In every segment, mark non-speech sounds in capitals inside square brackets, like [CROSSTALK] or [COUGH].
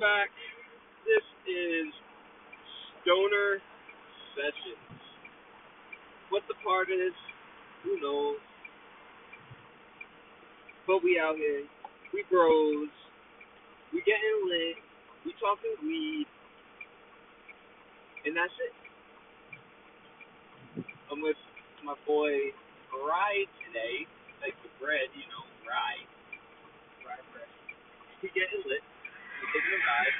back. This is Stoner Sessions. What the part is, who knows? But we out here, we bros, we getting lit, we talking weed, and that's it. I'm with my boy Rye today, like the bread, you know, Rye. Rye bread. We getting lit. We taking a ride.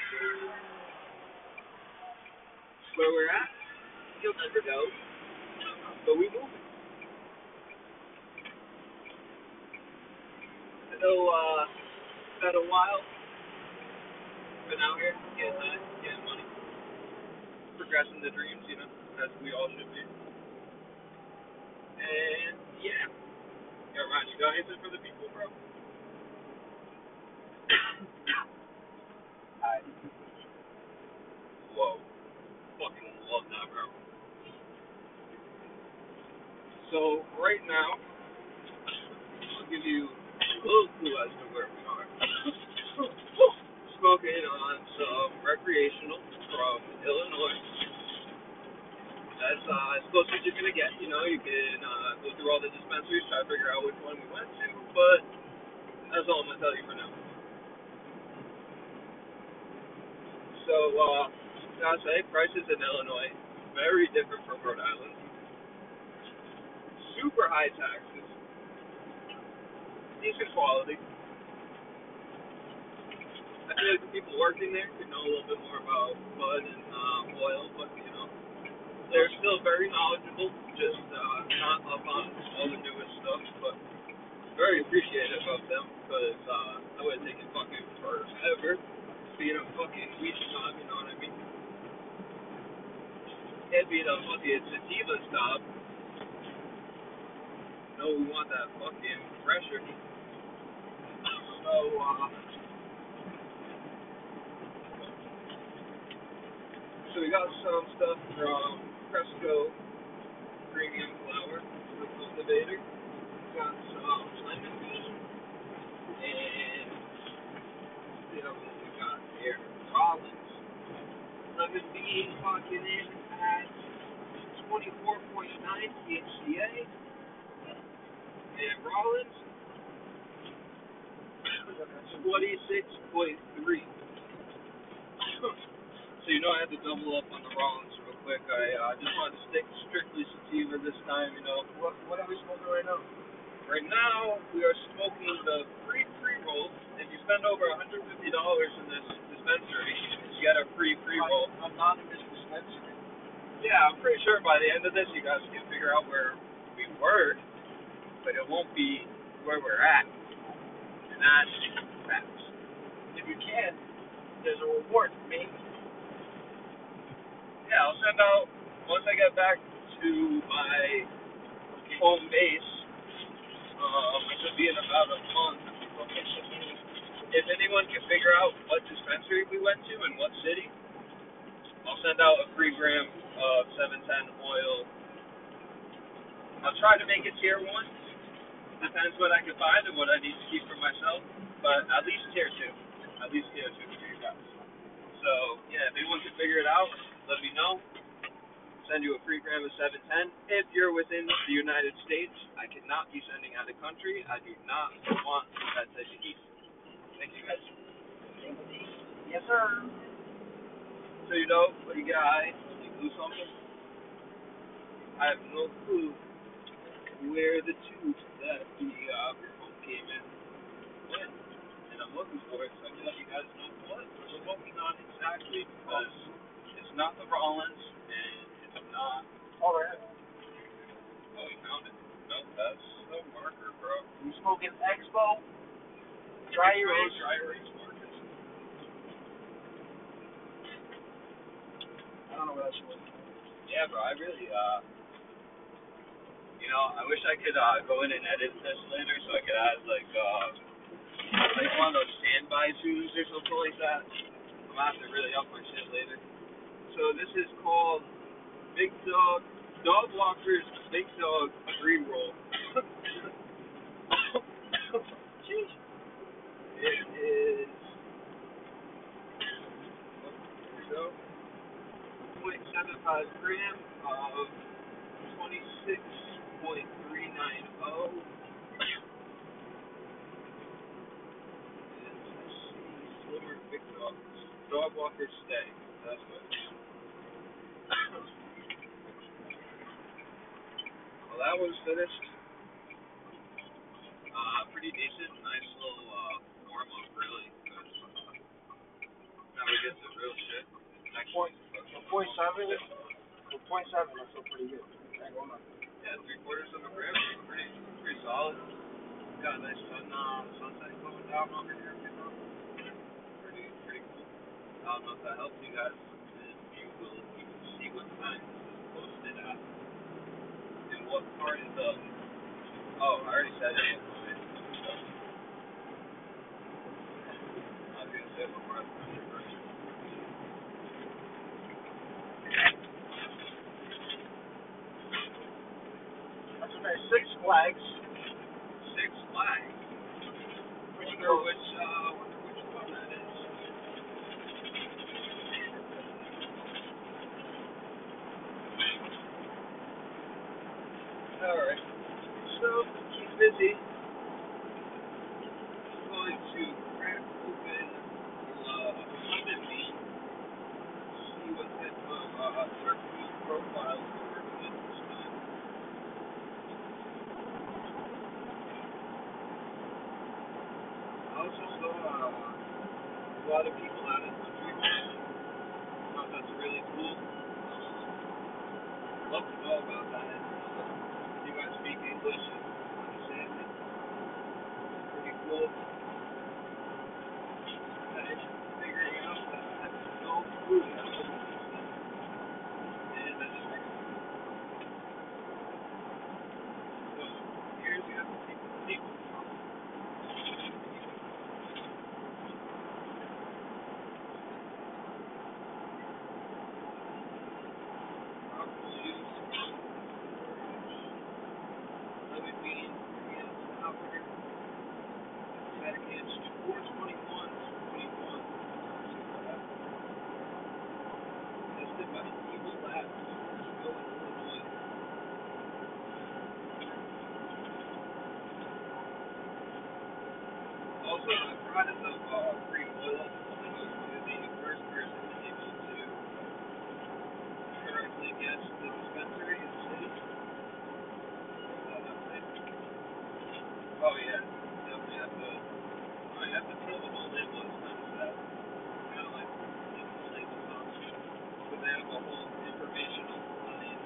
Where we're at, you'll never know. But we moving. I know uh it's been a while. Been out here getting high, getting money. Progressing the dreams, you know, as we all should be. And yeah. Yo, Ron, you got anything for the people, bro? Hi. Whoa. Fucking love that, bro. So, right now, I'll give you a little clue as to where we are. Smoking on some recreational from Illinois. That's uh, as close as you're gonna get. You know, you can uh, go through all the dispensaries, try to figure out which one we went to, but that's all I'm gonna tell you for now. So, uh, gotta say, prices in Illinois very different from Rhode Island. Super high taxes, decent quality. I feel like the people working there could know a little bit more about bud and um, oil, but you know, they're still very knowledgeable. Just uh, not up on all the newest stuff, but very appreciative of them because uh, I would have taken fucking forever being a fucking weed snob. You know what I mean? Can't being a fucking sativa snob. No, we want that fucking pressure. So, uh, so we got some stuff from Cresco Premium Flower, the cultivator. Got some lemon bean and you know we got here? Rollins. Lemon bean fucking in at 24.9 THCA. Rollins 26.3. [COUGHS] so you know I had to double up on the Rollins real quick. I uh, just wanted to stick strictly sativa this time. You know, What what are we smoking right now? right now we are smoking the free pre roll. If you spend over $150 in this dispensary, you get a free pre roll. This dispensary. Yeah, I'm pretty sure by the end of this, you guys can figure out where we were, but it won't be where we're at. And that's facts. If you can, there's a reward for me. Yeah, I'll send out once I get back to my home base. Um, I should be in about a month. If anyone can figure out what dispensary we went to and what city, I'll send out a free gram of 710 oil. I'll try to make it tier one. Depends what I can find and what I need to keep for myself, but at least tier two. At least tier two for you guys. So yeah, if anyone can figure it out, let me know. Send you a free gram of 710. If you're within the United States, I cannot be sending out of country. I do not want that type of heat. Thank you guys. Yes, sir. So you know, what do you got? You do something? I have no clue where the tube that the uh, remote came in went, and I'm looking for it. So I can let you guys know what we're smoking on exactly because it's not the Rollins and it's not. All right. Oh, you found it. No, that's the marker, bro. You smoking Expo? Dry erase. Dry erase markers. I don't know what else you want. Yeah, bro. I really, uh, you know, I wish I could uh, go in and edit this later so I could add like uh, like one of those standby tunes or something like that. I'm gonna have to really up my shit later. So this is called Big Dog Dog Walker's Big Dog Dream Roll. [COUGHS] Jeez. It is so 0.75 grams. Walker Stay. That's what it is. well, that was finished. Uh, pretty decent. Nice little uh, warm up, really. Good. Now we get to real shit. Next Point- point seven? For point seven, I feel pretty good. Ain't gonna lie. Yeah, three quarters of a gram. Pretty, pretty solid. Got a nice sun, uh, sunset going down over here. You know? Don't know if that helps you guys. You will, you can see what time this is posted at. And what part of the. Oh, I already said it. So. I was gonna say what part of the country first. That's a nice Six Flags. Six Flags. Pretty Wonder cool. which, uh, wonder which one that is. Alright. So, I'm going to uh, of uh, time. Also uh, a lot of people out in the. Thought that's really cool. Love to know about that. You guys speak English. Pretty cool. And figuring out that have no clue how to do this. And I just figured it out. So here's the other people. people. Tropical use. Lemon bean, Korean sour. Vatican's 421, 21. Tested by Eagle Labs. Still in Illinois. Also, the product of uh, free oil. I was the first person able to currently guess the dispensary in the city. Uh, website. Oh yeah, definitely have to. I have to tell the whole label. It's kind of sad. Kind of like leaving the labels on, but they have a whole informational on these.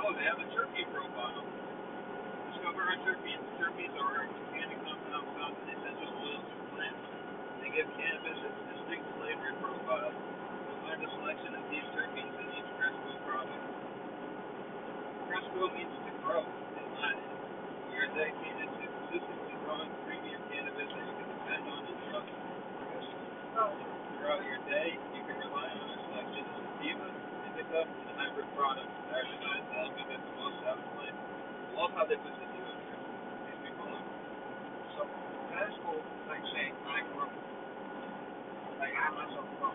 Oh, they have the Discover our terpenes. Terpenes are organic compounds found in essential oils of plants. They give cannabis its distinct flavor and profile. You'll find a selection of these terpenes in each Cresco product. Cresco means to grow in Latin. We are dedicated to consistently growing premium cannabis that you can depend on and trust. Throughout your day, you can rely on our selection of sativa, indica, and hybrid products that are designed to help you get the most out of life. Love how they put sativa in there. Makes me feel like So that's cool. Like saying I grow. Like I myself grow.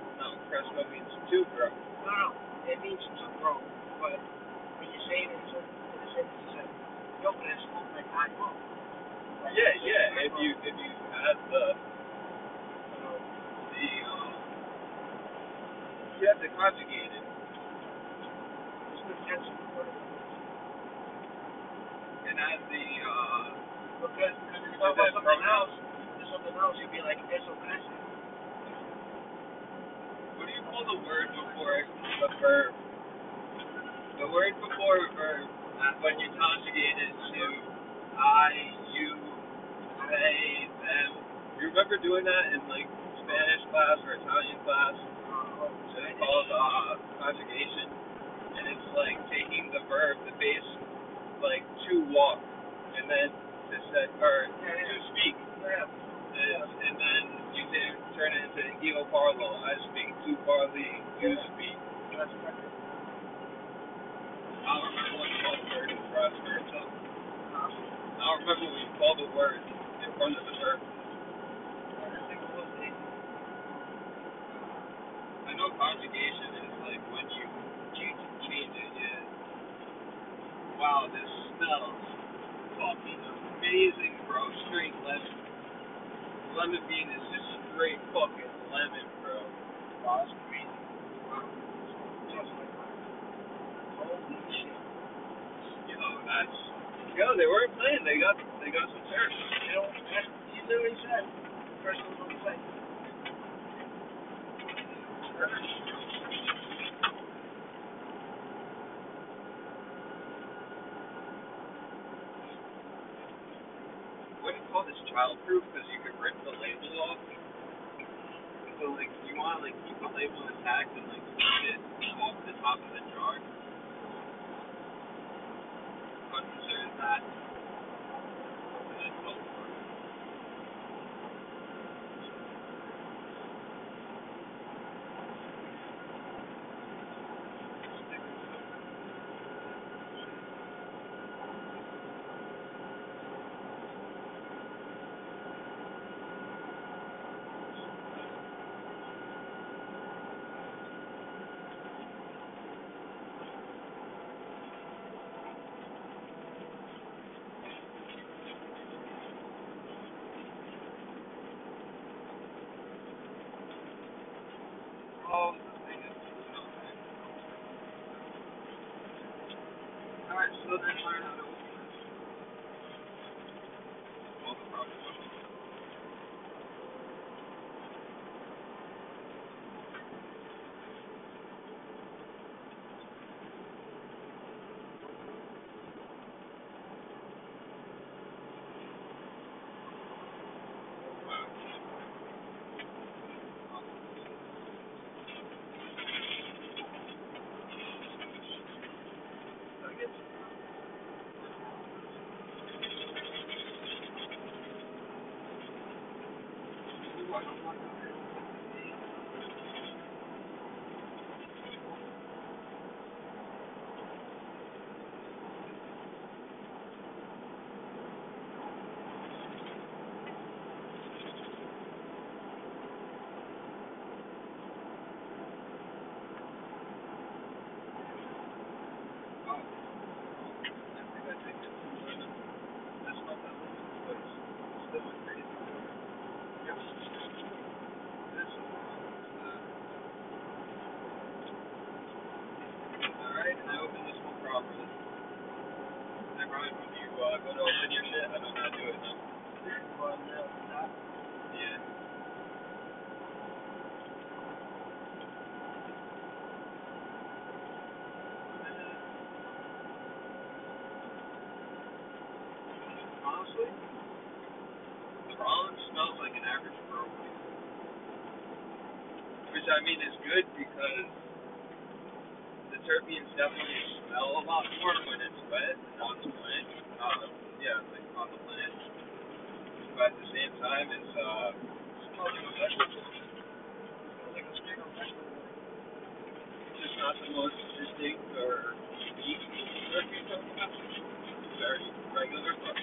No, Cresco means to grow. No, no. It means to grow. But when you say it in a in a you say, yo, Cresco, like I grow. Like, Yeah, yeah. If you if you add the You the um, you have to conjugate it, it's good catch. and add the uh, Because, because if you talk about something else, there's something else, you'd be like, eso crece. what do you call the word before the verb? The word before a verb when you conjugate it to I, you, they, them. You remember doing that in like Spanish class or Italian class? Uh, It's called uh, conjugation, and it's like taking the verb, the base, like to walk, and then to say or to speak, is, and then you can turn it into io parlo. I speak, tu parli, you speak. I don't remember what you call the word in French or something. Uh, I don't remember what you call the word in front of the verb. I think it was the, amazing, bro. Straight lemon. Lemon bean is just straight fucking lemon, bro. Wow, that's crazy. Just like. Holy shit. Yo, that's yo. They weren't playing. They got they got some turf. You know, you literally said, first one on the site. wouldn't call this childproof because you could rip the label off. So like you want to like keep the label intact and like keep it off the top of the jar. Concerned that that Okay. Alright, so then to open this. Well, the proper I guess. Wow. I think I think it's more than that's not that long, but it's still a crazy. Yep. This is Alright, and I opened this one properly. Never mind when you uh, go to open your shit, I don't know how to do it now. Well, no, that, Yeah. Honestly, the Rollins smells like an average brew. Which I mean is good because the terpenes definitely smell a lot more when it's wet and on the plant. Uh, yeah, like on the plant. But at the same time, it's uh, smells like a vegetable. Smells like a straight up vegetable. it's just not the most distinct or unique terpene. It's very regular, but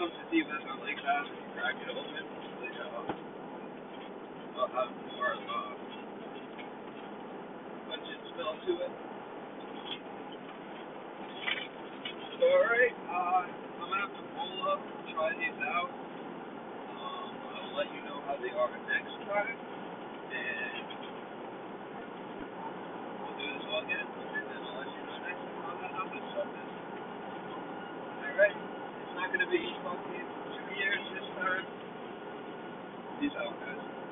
some sativas are like that. You crack it open, they uh, they'll have more of a pungent smell to it. So alright, uh, I'm gonna have to roll up, try these out. Um, I'll let you know how they are next time, and we'll do this all again, and then I'll let you know next time how that other stuff is. Alright, it's not gonna be fucking two years this time. Peace out, guys.